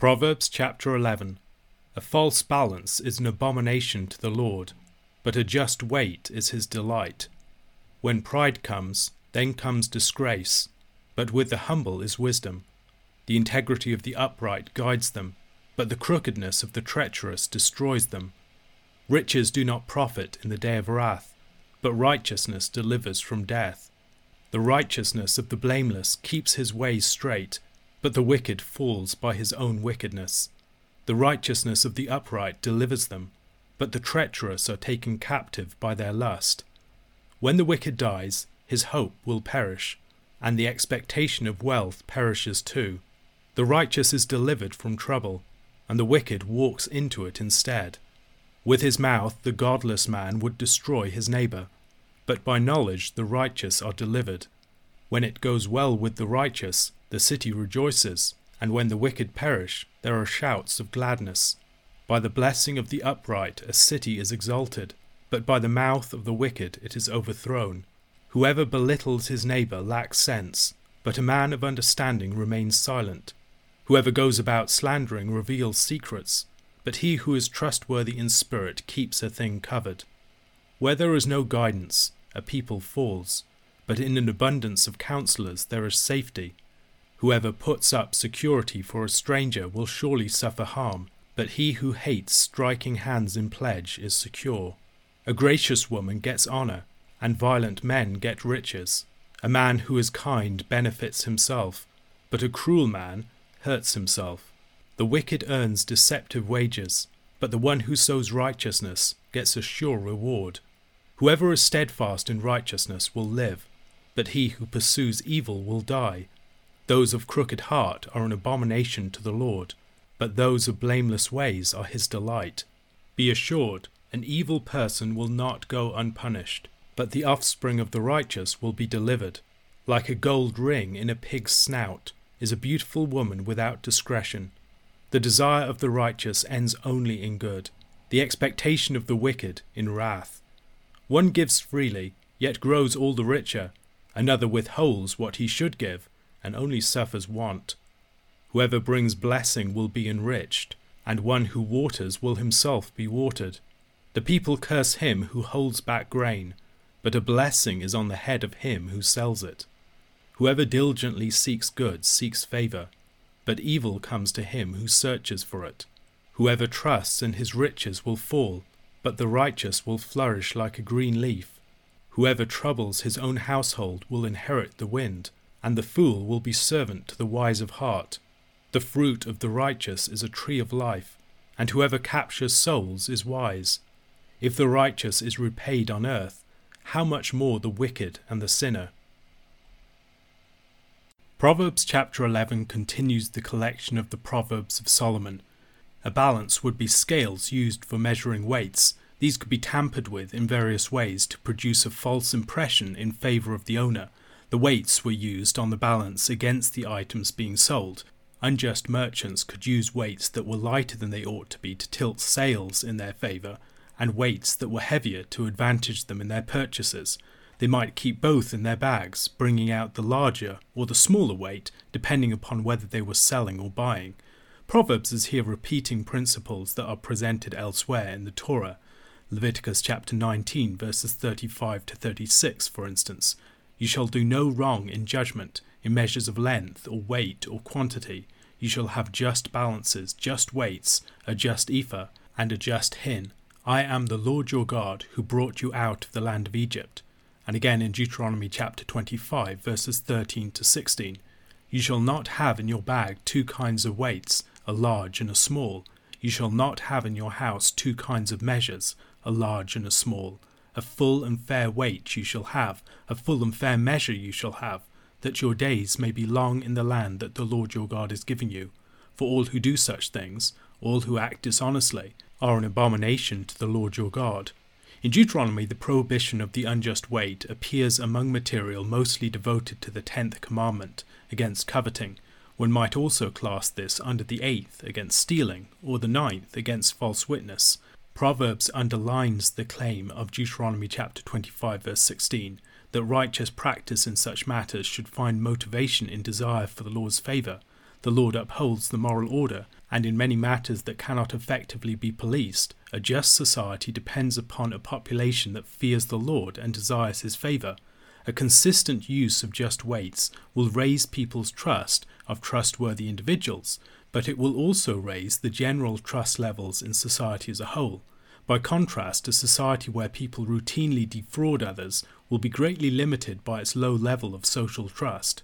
Proverbs chapter 11 A false balance is an abomination to the Lord, but a just weight is his delight. When pride comes, then comes disgrace, but with the humble is wisdom. The integrity of the upright guides them, but the crookedness of the treacherous destroys them. Riches do not profit in the day of wrath, but righteousness delivers from death. The righteousness of the blameless keeps his ways straight but the wicked falls by his own wickedness. The righteousness of the upright delivers them, but the treacherous are taken captive by their lust. When the wicked dies, his hope will perish, and the expectation of wealth perishes too. The righteous is delivered from trouble, and the wicked walks into it instead. With his mouth the godless man would destroy his neighbour, but by knowledge the righteous are delivered. When it goes well with the righteous, the city rejoices, and when the wicked perish, there are shouts of gladness. By the blessing of the upright a city is exalted, but by the mouth of the wicked it is overthrown. Whoever belittles his neighbour lacks sense, but a man of understanding remains silent. Whoever goes about slandering reveals secrets, but he who is trustworthy in spirit keeps a thing covered. Where there is no guidance, a people falls, but in an abundance of counselors there is safety. Whoever puts up security for a stranger will surely suffer harm, but he who hates striking hands in pledge is secure. A gracious woman gets honour, and violent men get riches. A man who is kind benefits himself, but a cruel man hurts himself. The wicked earns deceptive wages, but the one who sows righteousness gets a sure reward. Whoever is steadfast in righteousness will live, but he who pursues evil will die. Those of crooked heart are an abomination to the Lord, but those of blameless ways are his delight. Be assured, an evil person will not go unpunished, but the offspring of the righteous will be delivered. Like a gold ring in a pig's snout is a beautiful woman without discretion. The desire of the righteous ends only in good, the expectation of the wicked in wrath. One gives freely, yet grows all the richer, another withholds what he should give, and only suffers want. Whoever brings blessing will be enriched, and one who waters will himself be watered. The people curse him who holds back grain, but a blessing is on the head of him who sells it. Whoever diligently seeks good seeks favor, but evil comes to him who searches for it. Whoever trusts in his riches will fall, but the righteous will flourish like a green leaf. Whoever troubles his own household will inherit the wind and the fool will be servant to the wise of heart. The fruit of the righteous is a tree of life, and whoever captures souls is wise. If the righteous is repaid on earth, how much more the wicked and the sinner? Proverbs chapter 11 continues the collection of the Proverbs of Solomon. A balance would be scales used for measuring weights. These could be tampered with in various ways to produce a false impression in favor of the owner the weights were used on the balance against the items being sold. Unjust merchants could use weights that were lighter than they ought to be to tilt sales in their favour, and weights that were heavier to advantage them in their purchases. They might keep both in their bags, bringing out the larger or the smaller weight depending upon whether they were selling or buying. Proverbs is here repeating principles that are presented elsewhere in the Torah. Leviticus chapter 19 verses 35 to 36 for instance you shall do no wrong in judgment, in measures of length, or weight, or quantity. You shall have just balances, just weights, a just ephah, and a just hin. I am the Lord your God, who brought you out of the land of Egypt. And again in Deuteronomy chapter 25, verses 13 to 16. You shall not have in your bag two kinds of weights, a large and a small. You shall not have in your house two kinds of measures, a large and a small a full and fair weight you shall have, a full and fair measure you shall have, that your days may be long in the land that the Lord your God is giving you. For all who do such things, all who act dishonestly, are an abomination to the Lord your God. In Deuteronomy, the prohibition of the unjust weight appears among material mostly devoted to the tenth commandment against coveting. One might also class this under the eighth against stealing, or the ninth against false witness, Proverbs underlines the claim of Deuteronomy chapter 25 verse 16 that righteous practice in such matters should find motivation in desire for the Lord's favor. the Lord upholds the moral order, and in many matters that cannot effectively be policed, a just society depends upon a population that fears the Lord and desires his favour. A consistent use of just weights will raise people's trust of trustworthy individuals, but it will also raise the general trust levels in society as a whole. By contrast, a society where people routinely defraud others will be greatly limited by its low level of social trust.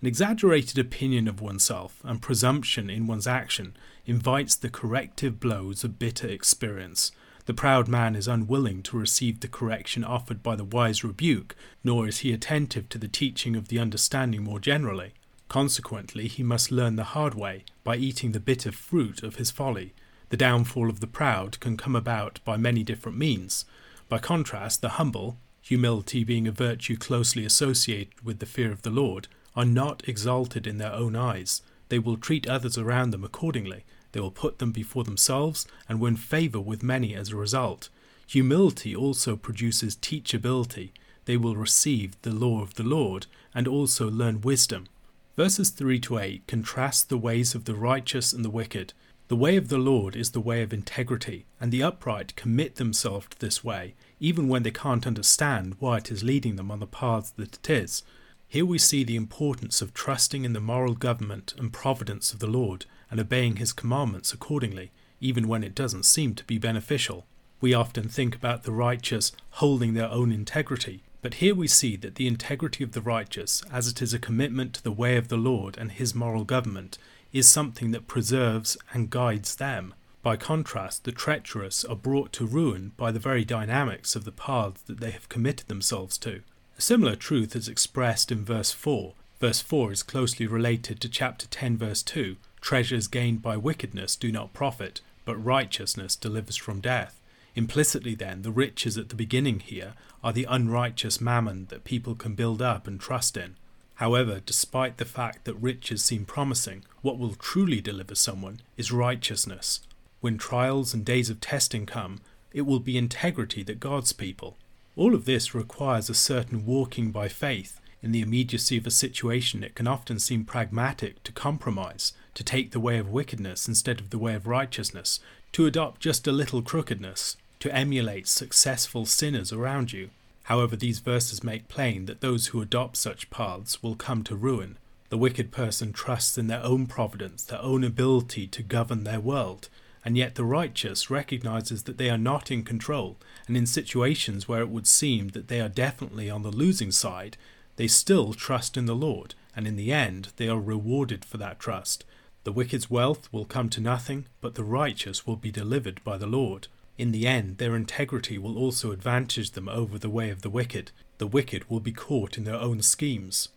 An exaggerated opinion of oneself and presumption in one's action invites the corrective blows of bitter experience. The proud man is unwilling to receive the correction offered by the wise rebuke, nor is he attentive to the teaching of the understanding more generally. Consequently, he must learn the hard way by eating the bitter fruit of his folly. The downfall of the proud can come about by many different means. By contrast, the humble, humility being a virtue closely associated with the fear of the Lord, are not exalted in their own eyes. They will treat others around them accordingly. They will put them before themselves and win favor with many as a result. Humility also produces teachability. They will receive the law of the Lord and also learn wisdom. Verses 3 to 8 contrast the ways of the righteous and the wicked. The way of the Lord is the way of integrity, and the upright commit themselves to this way, even when they can't understand why it is leading them on the path that it is. Here we see the importance of trusting in the moral government and providence of the Lord and obeying his commandments accordingly, even when it doesn't seem to be beneficial. We often think about the righteous holding their own integrity, but here we see that the integrity of the righteous, as it is a commitment to the way of the Lord and his moral government, is something that preserves and guides them. By contrast, the treacherous are brought to ruin by the very dynamics of the paths that they have committed themselves to. A similar truth is expressed in verse 4. Verse 4 is closely related to chapter 10, verse 2 Treasures gained by wickedness do not profit, but righteousness delivers from death. Implicitly, then, the riches at the beginning here are the unrighteous mammon that people can build up and trust in. However, despite the fact that riches seem promising, what will truly deliver someone is righteousness. When trials and days of testing come, it will be integrity that guards people. All of this requires a certain walking by faith. In the immediacy of a situation, it can often seem pragmatic to compromise, to take the way of wickedness instead of the way of righteousness, to adopt just a little crookedness, to emulate successful sinners around you. However, these verses make plain that those who adopt such paths will come to ruin. The wicked person trusts in their own providence, their own ability to govern their world, and yet the righteous recognizes that they are not in control, and in situations where it would seem that they are definitely on the losing side, they still trust in the Lord, and in the end they are rewarded for that trust. The wicked's wealth will come to nothing, but the righteous will be delivered by the Lord. In the end, their integrity will also advantage them over the way of the wicked. The wicked will be caught in their own schemes.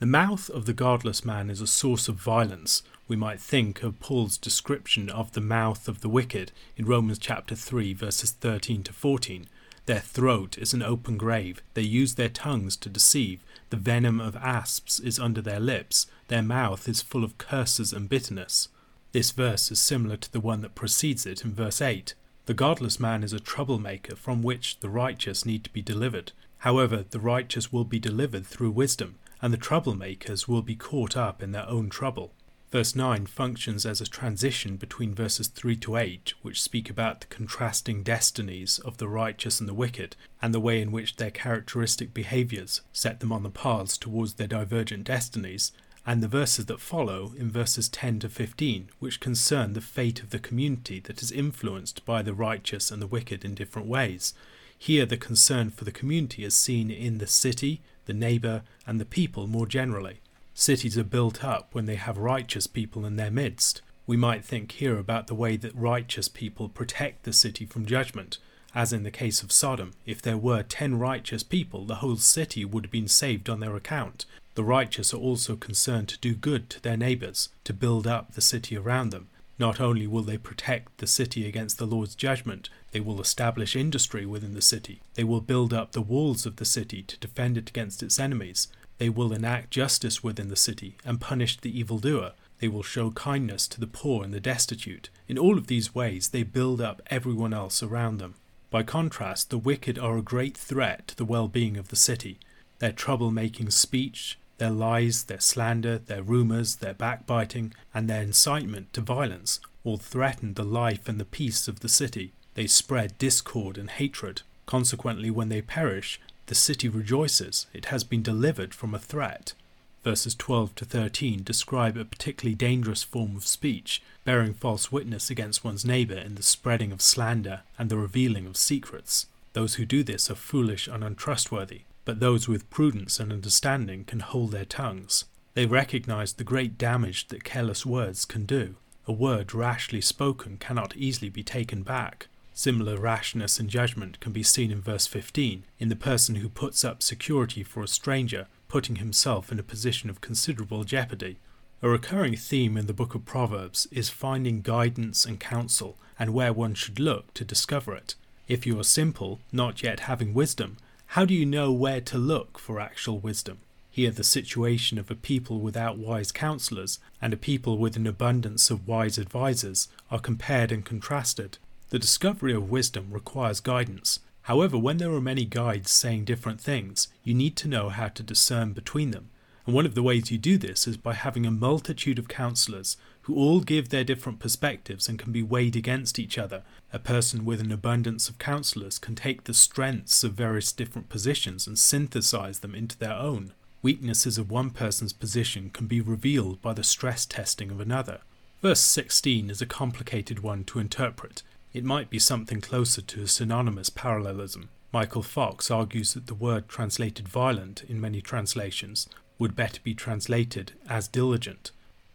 The mouth of the godless man is a source of violence, we might think of Paul's description of the mouth of the wicked in Romans chapter 3 verses 13 to 14. Their throat is an open grave. They use their tongues to deceive. The venom of asps is under their lips. Their mouth is full of curses and bitterness. This verse is similar to the one that precedes it in verse 8. The godless man is a troublemaker from which the righteous need to be delivered. However, the righteous will be delivered through wisdom, and the troublemakers will be caught up in their own trouble. Verse 9 functions as a transition between verses 3 to 8, which speak about the contrasting destinies of the righteous and the wicked, and the way in which their characteristic behaviours set them on the paths towards their divergent destinies, and the verses that follow in verses 10 to 15, which concern the fate of the community that is influenced by the righteous and the wicked in different ways. Here, the concern for the community is seen in the city, the neighbour, and the people more generally. Cities are built up when they have righteous people in their midst. We might think here about the way that righteous people protect the city from judgment, as in the case of Sodom. If there were ten righteous people, the whole city would have been saved on their account. The righteous are also concerned to do good to their neighbours, to build up the city around them. Not only will they protect the city against the Lord's judgment, they will establish industry within the city. They will build up the walls of the city to defend it against its enemies. They will enact justice within the city and punish the evildoer. They will show kindness to the poor and the destitute. In all of these ways, they build up everyone else around them. By contrast, the wicked are a great threat to the well being of the city. Their trouble-making speech, Their lies, their slander, their rumours, their backbiting, and their incitement to violence all threaten the life and the peace of the city. They spread discord and hatred. Consequently, when they perish, the city rejoices. It has been delivered from a threat. Verses 12 to 13 describe a particularly dangerous form of speech, bearing false witness against one's neighbour in the spreading of slander and the revealing of secrets. Those who do this are foolish and untrustworthy but those with prudence and understanding can hold their tongues. They recognize the great damage that careless words can do. A word rashly spoken cannot easily be taken back. Similar rashness and judgment can be seen in verse 15 in the person who puts up security for a stranger, putting himself in a position of considerable jeopardy. A recurring theme in the book of Proverbs is finding guidance and counsel and where one should look to discover it. If you are simple, not yet having wisdom, how do you know where to look for actual wisdom? Here, the situation of a people without wise counselors and a people with an abundance of wise advisers are compared and contrasted. The discovery of wisdom requires guidance. However, when there are many guides saying different things, you need to know how to discern between them. And one of the ways you do this is by having a multitude of counselors who all give their different perspectives and can be weighed against each other. A person with an abundance of counselors can take the strengths of various different positions and synthesize them into their own. Weaknesses of one person's position can be revealed by the stress testing of another. Verse 16 is a complicated one to interpret. It might be something closer to a synonymous parallelism. Michael Fox argues that the word translated violent in many translations would better be translated as diligent.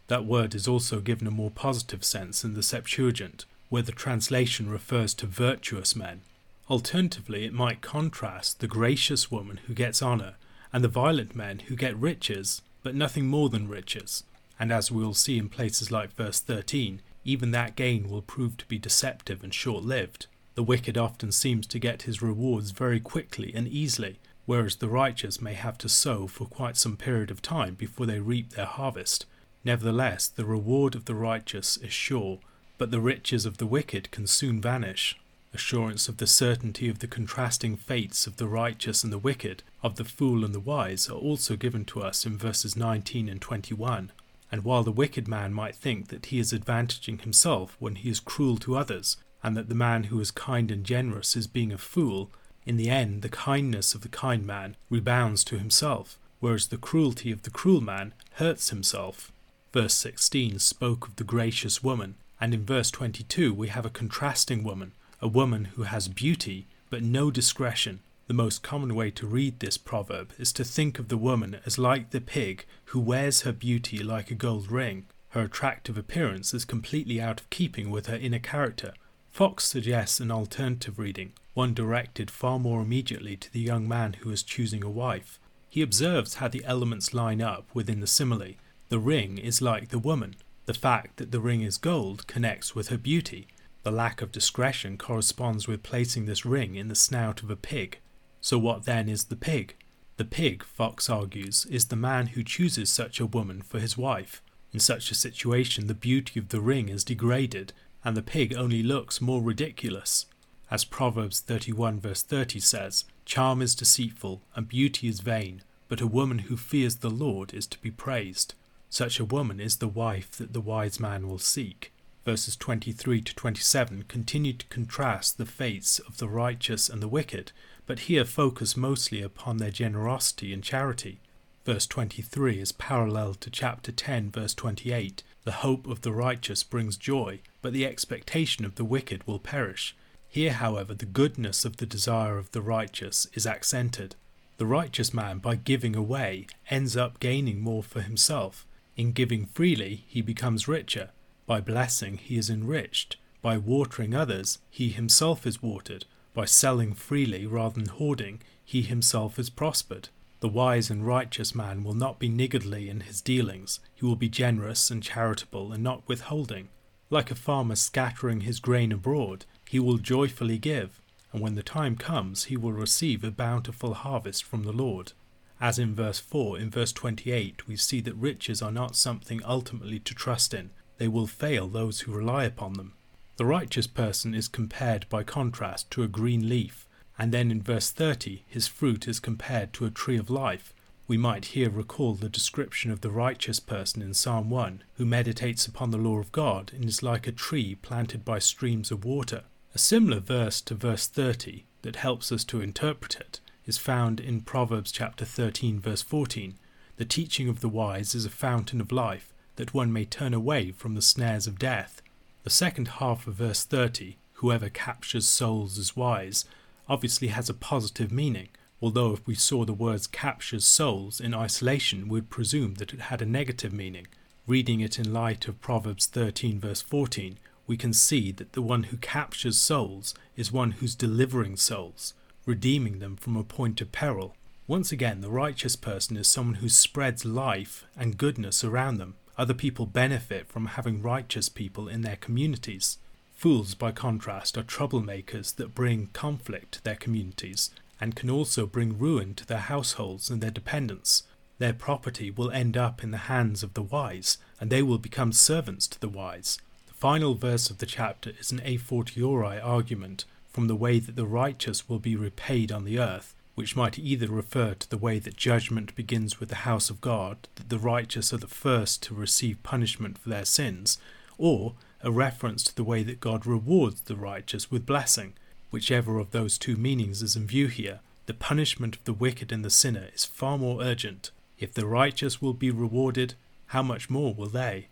That word is also given a more positive sense in the Septuagint, where the translation refers to virtuous men. Alternatively, it might contrast the gracious woman who gets honour and the violent men who get riches, but nothing more than riches. And as we will see in places like verse 13, even that gain will prove to be deceptive and short lived. The wicked often seems to get his rewards very quickly and easily, whereas the righteous may have to sow for quite some period of time before they reap their harvest. Nevertheless, the reward of the righteous is sure, but the riches of the wicked can soon vanish. Assurance of the certainty of the contrasting fates of the righteous and the wicked, of the fool and the wise, are also given to us in verses 19 and 21. And while the wicked man might think that he is advantaging himself when he is cruel to others, and that the man who is kind and generous is being a fool, in the end the kindness of the kind man rebounds to himself, whereas the cruelty of the cruel man hurts himself. Verse 16 spoke of the gracious woman, and in verse 22 we have a contrasting woman, a woman who has beauty but no discretion. The most common way to read this proverb is to think of the woman as like the pig who wears her beauty like a gold ring. Her attractive appearance is completely out of keeping with her inner character. Fox suggests an alternative reading, one directed far more immediately to the young man who is choosing a wife. He observes how the elements line up within the simile, the ring is like the woman. The fact that the ring is gold connects with her beauty. The lack of discretion corresponds with placing this ring in the snout of a pig. So, what then is the pig? The pig, Fox argues, is the man who chooses such a woman for his wife. In such a situation, the beauty of the ring is degraded, and the pig only looks more ridiculous. As Proverbs 31 verse 30 says, Charm is deceitful, and beauty is vain, but a woman who fears the Lord is to be praised. Such a woman is the wife that the wise man will seek. Verses 23 to 27 continue to contrast the fates of the righteous and the wicked, but here focus mostly upon their generosity and charity. Verse 23 is parallel to chapter 10, verse 28. The hope of the righteous brings joy, but the expectation of the wicked will perish. Here, however, the goodness of the desire of the righteous is accented. The righteous man, by giving away, ends up gaining more for himself. In giving freely, he becomes richer. By blessing, he is enriched. By watering others, he himself is watered. By selling freely rather than hoarding, he himself is prospered. The wise and righteous man will not be niggardly in his dealings. He will be generous and charitable and not withholding. Like a farmer scattering his grain abroad, he will joyfully give, and when the time comes, he will receive a bountiful harvest from the Lord. As in verse 4, in verse 28, we see that riches are not something ultimately to trust in, they will fail those who rely upon them. The righteous person is compared by contrast to a green leaf, and then in verse 30, his fruit is compared to a tree of life. We might here recall the description of the righteous person in Psalm 1 who meditates upon the law of God and is like a tree planted by streams of water. A similar verse to verse 30 that helps us to interpret it is found in Proverbs chapter 13 verse 14. The teaching of the wise is a fountain of life, that one may turn away from the snares of death. The second half of verse 30, whoever captures souls is wise, obviously has a positive meaning, although if we saw the words captures souls in isolation, we'd presume that it had a negative meaning. Reading it in light of Proverbs 13 verse 14, we can see that the one who captures souls is one who's delivering souls, redeeming them from a point of peril. Once again, the righteous person is someone who spreads life and goodness around them. Other people benefit from having righteous people in their communities. Fools, by contrast, are troublemakers that bring conflict to their communities and can also bring ruin to their households and their dependents. Their property will end up in the hands of the wise, and they will become servants to the wise The final verse of the chapter is an a fortiori argument from the way that the righteous will be repaid on the earth, which might either refer to the way that judgment begins with the house of God, that the righteous are the first to receive punishment for their sins, or a reference to the way that God rewards the righteous with blessing. Whichever of those two meanings is in view here, the punishment of the wicked and the sinner is far more urgent. If the righteous will be rewarded, how much more will they?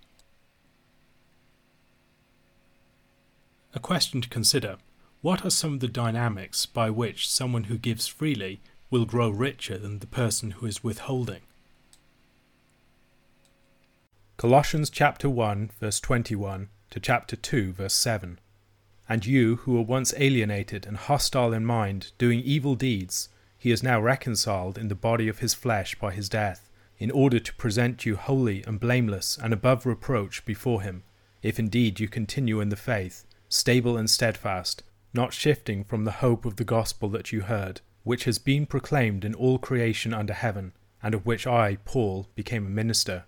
A question to consider What are some of the dynamics by which someone who gives freely will grow richer than the person who is withholding? Colossians chapter 1 verse 21 to chapter 2 verse 7. And you who were once alienated and hostile in mind, doing evil deeds, he is now reconciled in the body of his flesh by his death, in order to present you holy and blameless and above reproach before him, if indeed you continue in the faith, stable and steadfast, not shifting from the hope of the gospel that you heard, which has been proclaimed in all creation under heaven, and of which I, Paul, became a minister.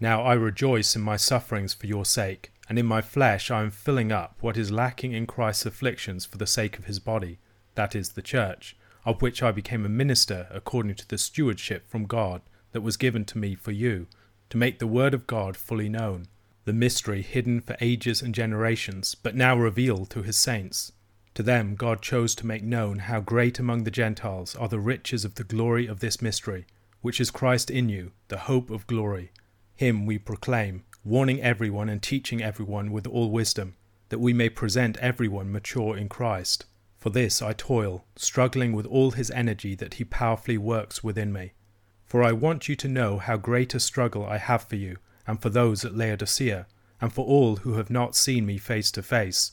Now I rejoice in my sufferings for your sake, and in my flesh I am filling up what is lacking in Christ's afflictions for the sake of his body, that is, the church, of which I became a minister according to the stewardship from God that was given to me for you, to make the word of God fully known the mystery hidden for ages and generations, but now revealed to his saints. To them God chose to make known how great among the Gentiles are the riches of the glory of this mystery, which is Christ in you, the hope of glory. Him we proclaim, warning everyone and teaching everyone with all wisdom, that we may present everyone mature in Christ. For this I toil, struggling with all his energy that he powerfully works within me. For I want you to know how great a struggle I have for you and for those at Laodicea, and for all who have not seen me face to face,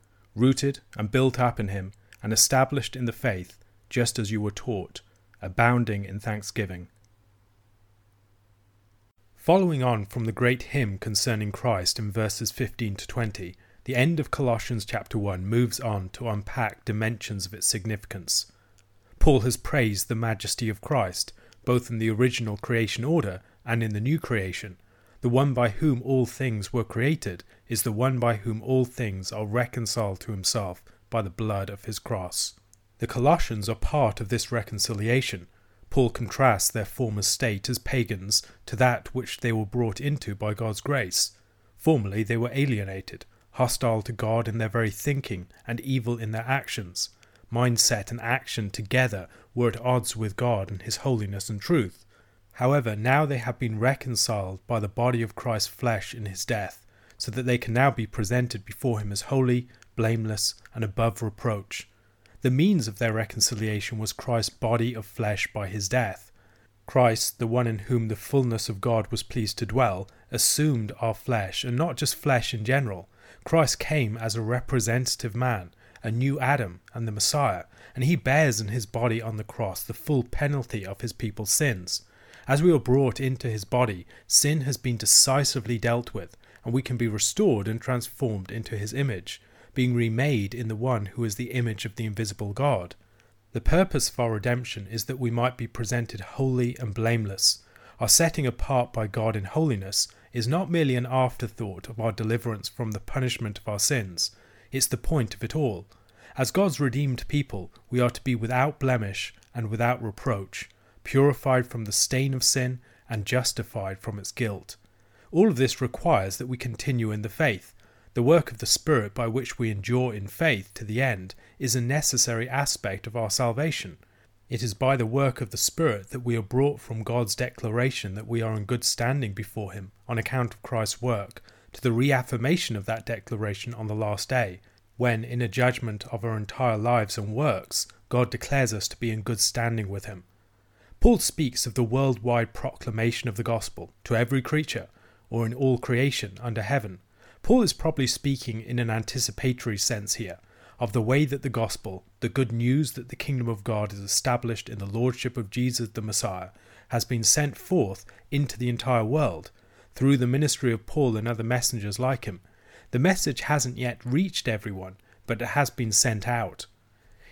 rooted and built up in him, and established in the faith, just as you were taught, abounding in thanksgiving. Following on from the great hymn concerning Christ in verses 15 to 20, the end of Colossians chapter 1 moves on to unpack dimensions of its significance. Paul has praised the majesty of Christ, both in the original creation order and in the new creation, the one by whom all things were created is the one by whom all things are reconciled to himself by the blood of his cross. The Colossians are part of this reconciliation. Paul contrasts their former state as pagans to that which they were brought into by God's grace. Formerly they were alienated, hostile to God in their very thinking, and evil in their actions. Mindset and action together were at odds with God and His holiness and truth. However, now they have been reconciled by the body of Christ's flesh in his death, so that they can now be presented before him as holy, blameless, and above reproach. The means of their reconciliation was Christ's body of flesh by his death. Christ, the one in whom the fullness of God was pleased to dwell, assumed our flesh, and not just flesh in general. Christ came as a representative man, a new Adam, and the Messiah, and he bears in his body on the cross the full penalty of his people's sins. As we are brought into his body, sin has been decisively dealt with, and we can be restored and transformed into his image, being remade in the one who is the image of the invisible God. The purpose of our redemption is that we might be presented holy and blameless. Our setting apart by God in holiness is not merely an afterthought of our deliverance from the punishment of our sins, it's the point of it all. As God's redeemed people, we are to be without blemish and without reproach, purified from the stain of sin and justified from its guilt. All of this requires that we continue in the faith. The work of the Spirit by which we endure in faith to the end is a necessary aspect of our salvation. It is by the work of the Spirit that we are brought from God's declaration that we are in good standing before Him on account of Christ's work to the reaffirmation of that declaration on the last day, when, in a judgment of our entire lives and works, God declares us to be in good standing with Him. Paul speaks of the worldwide proclamation of the gospel to every creature, or in all creation under heaven. Paul is probably speaking in an anticipatory sense here of the way that the gospel, the good news that the kingdom of God is established in the lordship of Jesus the Messiah, has been sent forth into the entire world through the ministry of Paul and other messengers like him. The message hasn't yet reached everyone, but it has been sent out.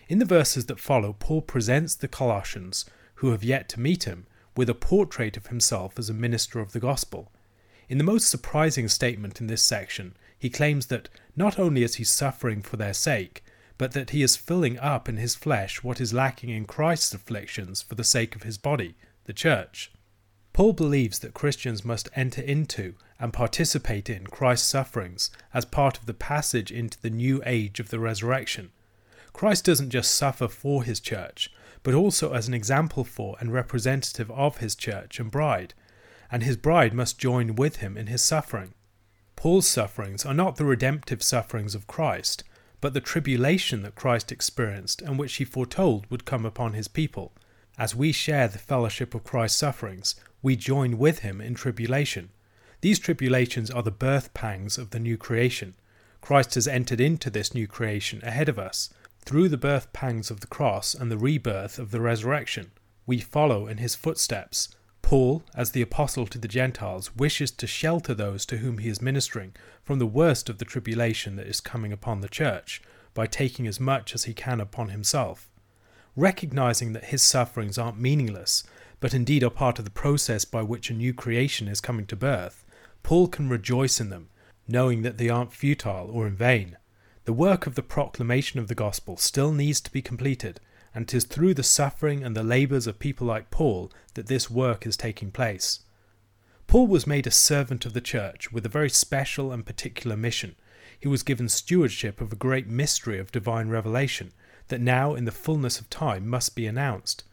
In the verses that follow, Paul presents the Colossians who have yet to meet him, with a portrait of himself as a minister of the gospel. In the most surprising statement in this section, he claims that not only is he suffering for their sake, but that he is filling up in his flesh what is lacking in Christ's afflictions for the sake of his body, the church. Paul believes that Christians must enter into and participate in Christ's sufferings as part of the passage into the new age of the resurrection. Christ doesn't just suffer for his church, but also as an example for and representative of his church and bride, and his bride must join with him in his suffering. Paul's sufferings are not the redemptive sufferings of Christ, but the tribulation that Christ experienced and which he foretold would come upon his people. As we share the fellowship of Christ's sufferings, we join with him in tribulation. These tribulations are the birth pangs of the new creation. Christ has entered into this new creation ahead of us, through the birth pangs of the cross and the rebirth of the resurrection, we follow in his footsteps. Paul, as the apostle to the Gentiles, wishes to shelter those to whom he is ministering from the worst of the tribulation that is coming upon the church by taking as much as he can upon himself. Recognizing that his sufferings aren't meaningless, but indeed are part of the process by which a new creation is coming to birth, Paul can rejoice in them, knowing that they aren't futile or in vain. The work of the proclamation of the gospel still needs to be completed, and 'tis through the suffering and the labours of people like Paul that this work is taking place. Paul was made a servant of the church with a very special and particular mission. He was given stewardship of a great mystery of divine revelation that now, in the fullness of time, must be announced.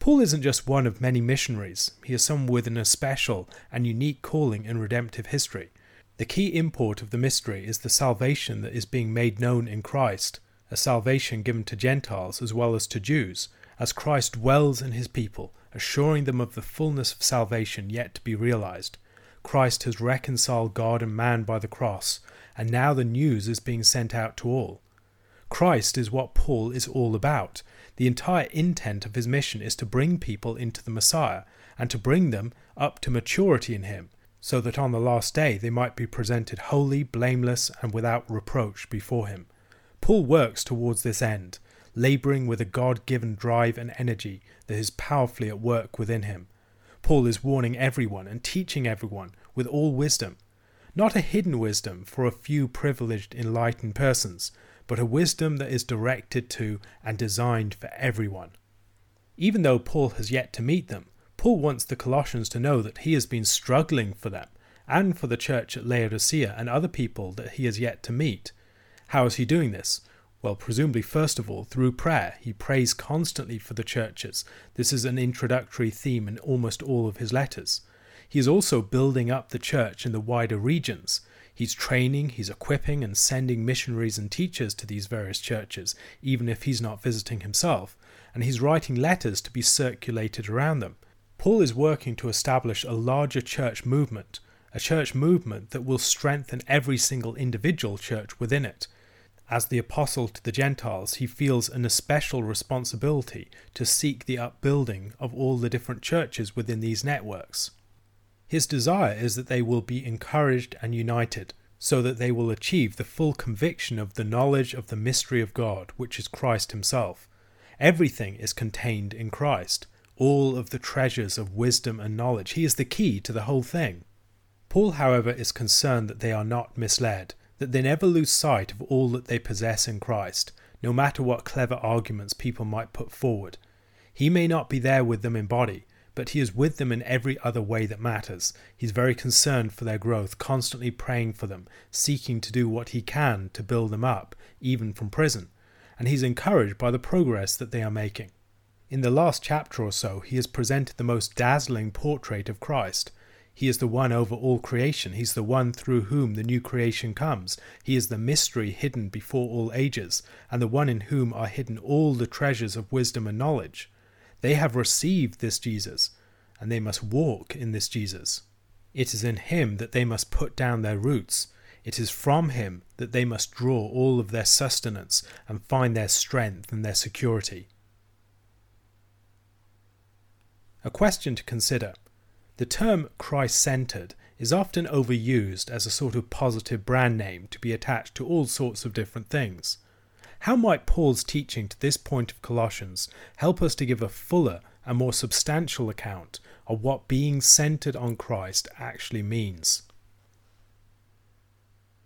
Paul isn't just one of many missionaries, he is someone with an especial and unique calling in redemptive history. The key import of the mystery is the salvation that is being made known in Christ, a salvation given to Gentiles as well as to Jews, as Christ dwells in his people, assuring them of the fullness of salvation yet to be realized. Christ has reconciled God and man by the cross, and now the news is being sent out to all. Christ is what Paul is all about. The entire intent of his mission is to bring people into the Messiah, and to bring them up to maturity in him, so that on the last day they might be presented holy, blameless, and without reproach before him. Paul works towards this end, labouring with a God given drive and energy that is powerfully at work within him. Paul is warning everyone and teaching everyone with all wisdom, not a hidden wisdom for a few privileged, enlightened persons, but a wisdom that is directed to and designed for everyone. Even though Paul has yet to meet them, Paul wants the Colossians to know that he has been struggling for them and for the church at Laodicea and other people that he has yet to meet. How is he doing this? Well, presumably, first of all, through prayer. He prays constantly for the churches. This is an introductory theme in almost all of his letters. He is also building up the church in the wider regions. He's training, he's equipping, and sending missionaries and teachers to these various churches, even if he's not visiting himself. And he's writing letters to be circulated around them. Paul is working to establish a larger church movement, a church movement that will strengthen every single individual church within it. As the apostle to the Gentiles, he feels an especial responsibility to seek the upbuilding of all the different churches within these networks. His desire is that they will be encouraged and united, so that they will achieve the full conviction of the knowledge of the mystery of God, which is Christ Himself. Everything is contained in Christ, all of the treasures of wisdom and knowledge. He is the key to the whole thing. Paul, however, is concerned that they are not misled that they never lose sight of all that they possess in Christ, no matter what clever arguments people might put forward. He may not be there with them in body, but he is with them in every other way that matters. He's very concerned for their growth, constantly praying for them, seeking to do what he can to build them up, even from prison, and he's encouraged by the progress that they are making. In the last chapter or so, he has presented the most dazzling portrait of Christ, he is the one over all creation. He's the one through whom the new creation comes. He is the mystery hidden before all ages, and the one in whom are hidden all the treasures of wisdom and knowledge. They have received this Jesus, and they must walk in this Jesus. It is in him that they must put down their roots. It is from him that they must draw all of their sustenance and find their strength and their security. A question to consider. The term Christ centered is often overused as a sort of positive brand name to be attached to all sorts of different things. How might Paul's teaching to this point of Colossians help us to give a fuller and more substantial account of what being centered on Christ actually means?